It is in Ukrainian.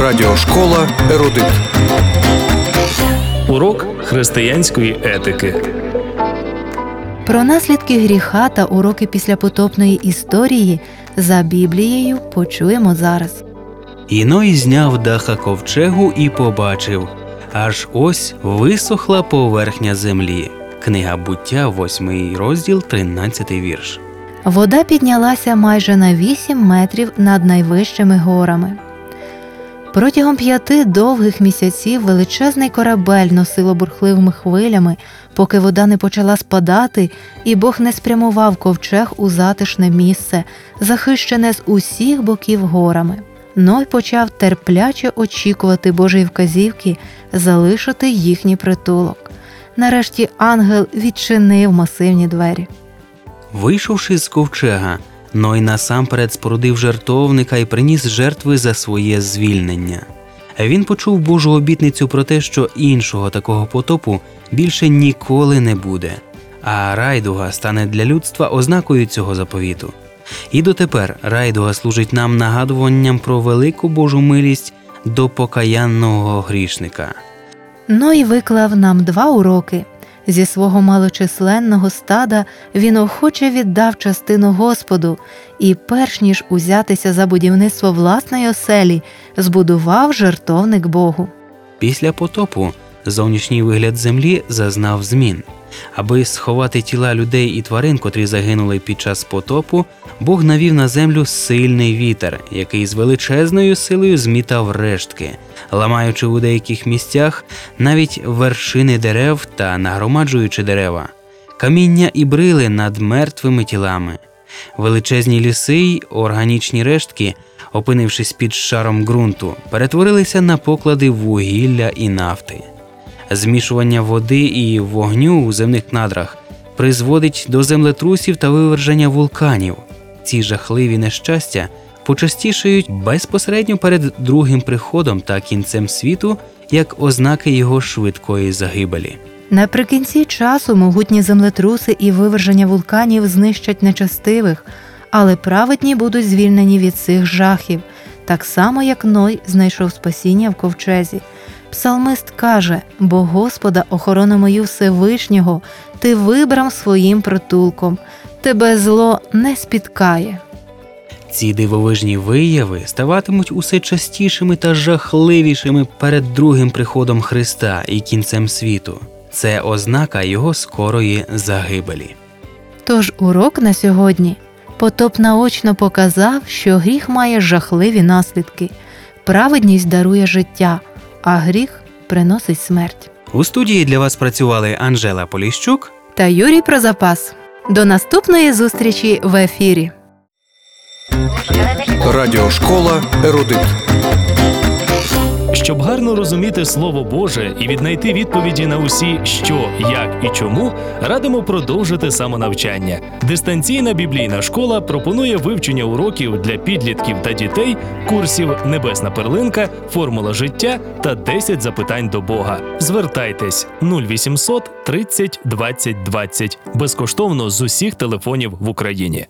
Радіошкола Ерудит. Урок християнської етики. Про наслідки гріха та уроки післяпотопної історії за Біблією почуємо зараз. Іной зняв даха ковчегу і побачив, аж ось висохла поверхня землі. Книга буття, 8 розділ, 13 вірш. Вода піднялася майже на 8 метрів над найвищими горами. Протягом п'яти довгих місяців величезний корабель носило бурхливими хвилями, поки вода не почала спадати, і Бог не спрямував ковчег у затишне місце, захищене з усіх боків горами. Ной почав терпляче очікувати Божої вказівки залишити їхній притулок. Нарешті ангел відчинив масивні двері. Вийшовши з ковчега, Ной насамперед спорудив жертовника і приніс жертви за своє звільнення. Він почув Божу обітницю про те, що іншого такого потопу більше ніколи не буде, а райдуга стане для людства ознакою цього заповіту. І дотепер райдуга служить нам нагадуванням про велику Божу милість до покаянного грішника. Ной виклав нам два уроки. Зі свого малочисленного стада він охоче віддав частину Господу і, перш ніж узятися за будівництво власної оселі, збудував жертовник Богу. Після потопу зовнішній вигляд землі зазнав змін. Аби сховати тіла людей і тварин, котрі загинули під час потопу, Бог навів на землю сильний вітер, який з величезною силою змітав рештки, ламаючи у деяких місцях навіть вершини дерев та нагромаджуючи дерева, каміння і брили над мертвими тілами. Величезні ліси й органічні рештки, опинившись під шаром ґрунту, перетворилися на поклади вугілля і нафти. Змішування води і вогню у земних надрах призводить до землетрусів та виверження вулканів. Ці жахливі нещастя почастішають безпосередньо перед другим приходом та кінцем світу як ознаки його швидкої загибелі. Наприкінці часу могутні землетруси і виверження вулканів знищать нечастивих, але праведні будуть звільнені від цих жахів, так само як Ной знайшов спасіння в ковчезі. Псалмист каже: Бо Господа, охорону мою Всевишнього, ти вибрав своїм притулком, тебе зло не спіткає. Ці дивовижні вияви ставатимуть усе частішими та жахливішими перед другим приходом Христа і кінцем світу. Це ознака його скорої загибелі. Тож урок на сьогодні потоп наочно показав, що гріх має жахливі наслідки. Праведність дарує життя, а гріх приносить смерть. У студії для вас працювали Анжела Поліщук Та Юрій Прозапас. До наступної зустрічі в ефірі. Радіошкола Ерудит. Щоб гарно розуміти Слово Боже і віднайти відповіді на усі що, як і чому, радимо продовжити самонавчання. Дистанційна біблійна школа пропонує вивчення уроків для підлітків та дітей, курсів Небесна перлинка, формула життя та 10 запитань до Бога. Звертайтесь 0800 30 20 20 безкоштовно з усіх телефонів в Україні.